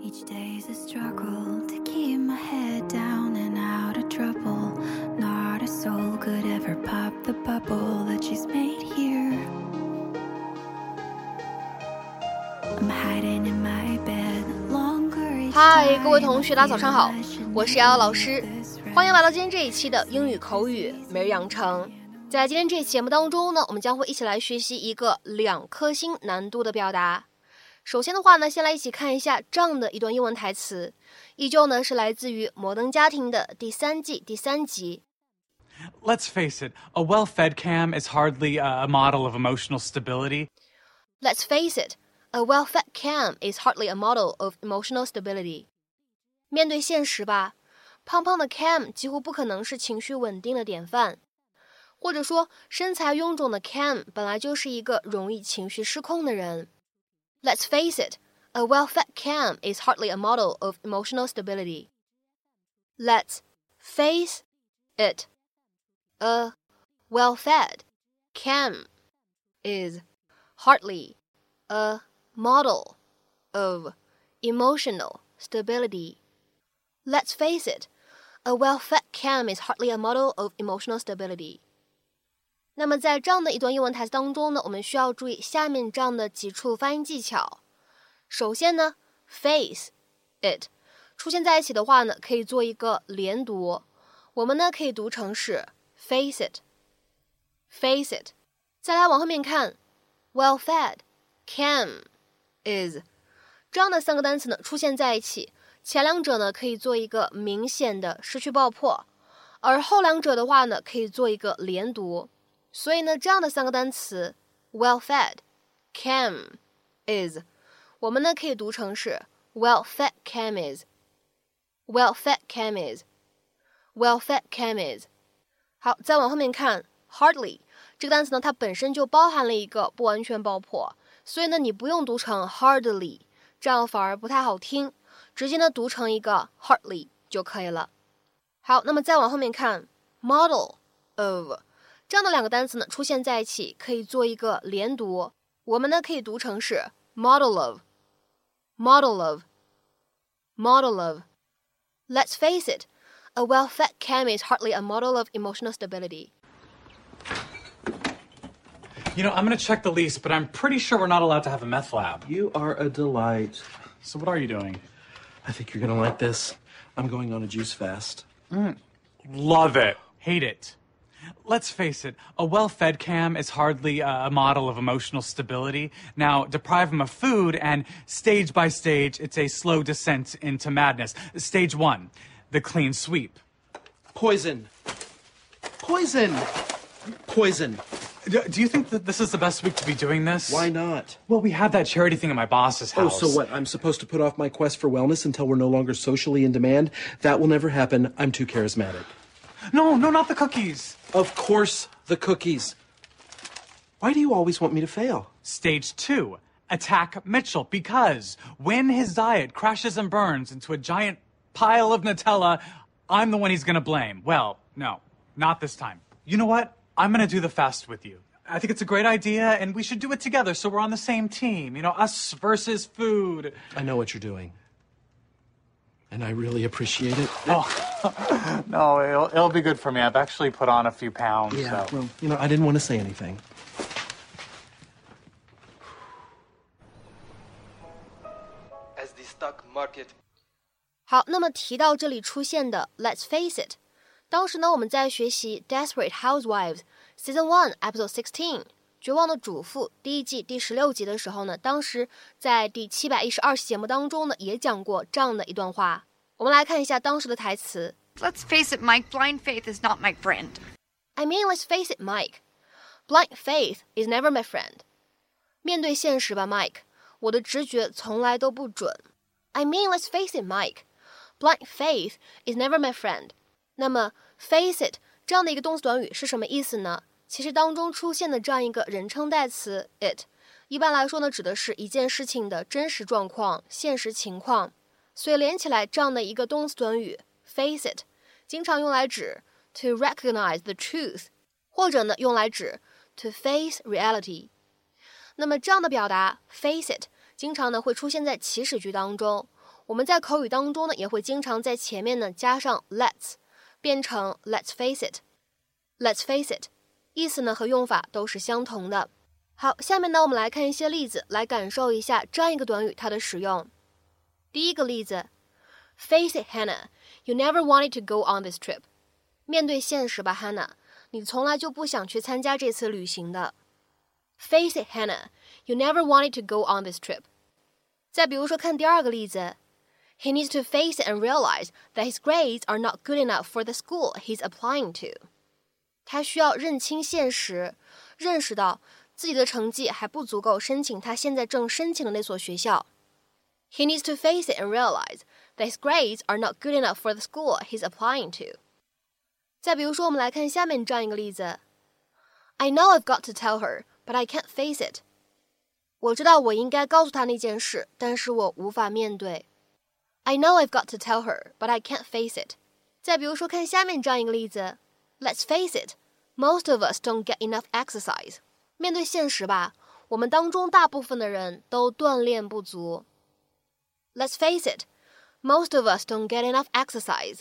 Each day's a struggle to keep my head down and out of trouble. Not a soul could ever pop the bubble that she's made here. I'm hiding in my bed longer. 嗨，各位同学，大家早上好，我是瑶瑶老师，欢迎来到今天这一期的英语口语每日养成。在今天这期节目当中呢，我们将会一起来学习一个两颗星难度的表达。首先的话呢，先来一起看一下这样的一段英文台词，依旧呢是来自于《摩登家庭》的第三季第三集。 Let's face it, a well fed Cam is hardly a model of emotional stability. Let's face it, a well-fed Cam is hardly a model of emotional stability. 面对现实吧，胖胖的 Cam 几乎不可能是情绪稳定的典范，或者说身材臃肿的 Cam 本来就是一个容易情绪失控的人。 Let's face it, a well-fed Cam is hardly a model of emotional stability. Let's face it, a well-fed Cam is hardly a model of emotional stability. Let's face it, a well-fed Cam is hardly a model of emotional stability. 那么在这样的一段英文台词当中呢，我们需要注意下面这样的几处发音技巧。首先呢，face it 出现在一起的话呢，可以做一个连读，我们呢可以读成是 face it，face it。再来往后面看，well-fed。can is 这样的三个单词呢出现在一起，前两者呢可以做一个明显的失去爆破，而后两者的话呢可以做一个连读。所以呢，这样的三个单词 well fed, Cam, is，我们呢可以读成是 well-fed cam is、well-fed cam is、well-fed cam is。好，再往后面看，hardly 这个单词呢，它本身就包含了一个不完全爆破，所以呢，你不用读成 hardly，这样反而不太好听，直接呢读成一个 hardly 就可以了。好，那么再往后面看 model of。这样的两个单词呢出现在一起，可以做一个连读，我们呢可以读成是 model of，model of，model of。Let's face it, a well-fed Cam is hardly a model of emotional stability. You know, I'm gonna check the lease, but I'm pretty sure we're not allowed to have a meth lab. You are a delight. So, what are you doing? I think you're gonna like this. I'm going on a juice fast. Love it. Hate it. Let's face it, a well fed Cam is hardly uh, a model of emotional stability. Now, deprive him of food, and stage by stage, it's a slow descent into madness. Stage one, the clean sweep. Poison. Poison. Poison. Do you think that this is the best week to be doing this? Why not? Well, we had that charity thing at my boss's house. Oh, so what? I'm supposed to put off my quest for wellness until we're no longer socially in demand? That will never happen. I'm too charismatic. No, no, not the cookies. Of course, the cookies. Why do you always want me to fail? Stage two, attack Mitchell because when his diet crashes and burns into a giant pile of Nutella, I'm the one he's gonna blame. Well, no, not this time. You know what? I'm gonna do the fast with you. I think it's a great idea and we should do it together so we're on the same team. You know, us versus food. I know what you're doing And I really appreciate it. No, it'll, it'll be good for me. I've actually put on a few pounds. Yeah, so. well, you know, I didn't want to say anything. as the stock market 好，那么提到这里出现的 "Let's face it"，当时呢我们在学习《Desperate Housewives》Season One Episode Sixteen《 绝望的主妇》第一季第十六集的时候呢，当时在第七百一十二期节目当中呢也讲过这样的一段话。我们来看一下当时的台词 Let's face it, Mike, blind faith is not my friend. I mean, let's face it, Mike. Blind faith is never my friend. 面对现实吧，Mike，我的直觉从来都不准。I mean, let's face it, Mike. Blind faith is never my friend. 那么，face it 这样的一个动词短语是什么意思呢？其实当中出现的这样一个人称代词 it，一般来说呢，指的是一件事情的真实状况、现实情况。所以连起来这样的一个动词短语 face it，经常用来指 to recognize the truth，或者呢用来指 to face reality。那么这样的表达 face it，经常呢会出现在祈使句当中。我们在口语当中呢，也会经常在前面呢加上 let's，变成 let's face it，let's face it，意思呢和用法都是相同的。好，下面呢我们来看一些例子，来感受一下这样一个短语它的使用。第一个例子，Face it, Hannah, you never wanted to go on this trip。面对现实吧，Hannah，你从来就不想去参加这次旅行的。Face it, Hannah, you never wanted to go on this trip。再比如说，看第二个例子，He needs to face it and realize that his grades are not good enough for the school he's applying to。 他需要认清现实，认识到自己的成绩还不足够申请他现在正申请的那所学校。He needs to face it and realize that his grades are not good enough for the school he's applying to。再比如说，我们来看下面这样一个例子：I know I've got to tell her, but I can't face it。我知道我应该告诉她那件事，但是我无法面对。I know I've got to tell her, but I can't face it。再比如说，看下面这样一个例子 ：Let's face it, most of us don't get enough exercise。面对现实吧，我们当中大部分的人都锻炼不足。Let's face it, most of us don't get enough exercise.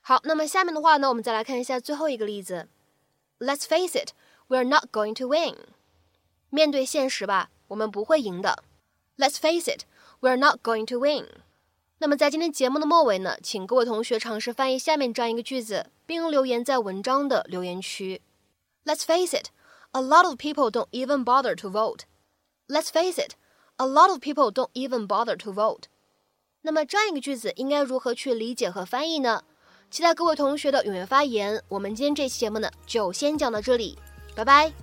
好，那么下面的话呢，我们再来看一下最后一个例子。Let's face it, we're not going to win. 面对现实吧，我们不会赢的。Let's face it, we're not going to win. 那么在今天节目的末尾呢，请各位同学尝试翻译下面这样一个句子，并留言在文章的留言区。Let's face it, a lot of people don't even bother to vote. Let's face it. A lot of people don't even bother to vote。那么这样一个句子应该如何去理解和翻译呢？期待各位同学的踊跃发言。我们今天这期节目呢，就先讲到这里，拜拜。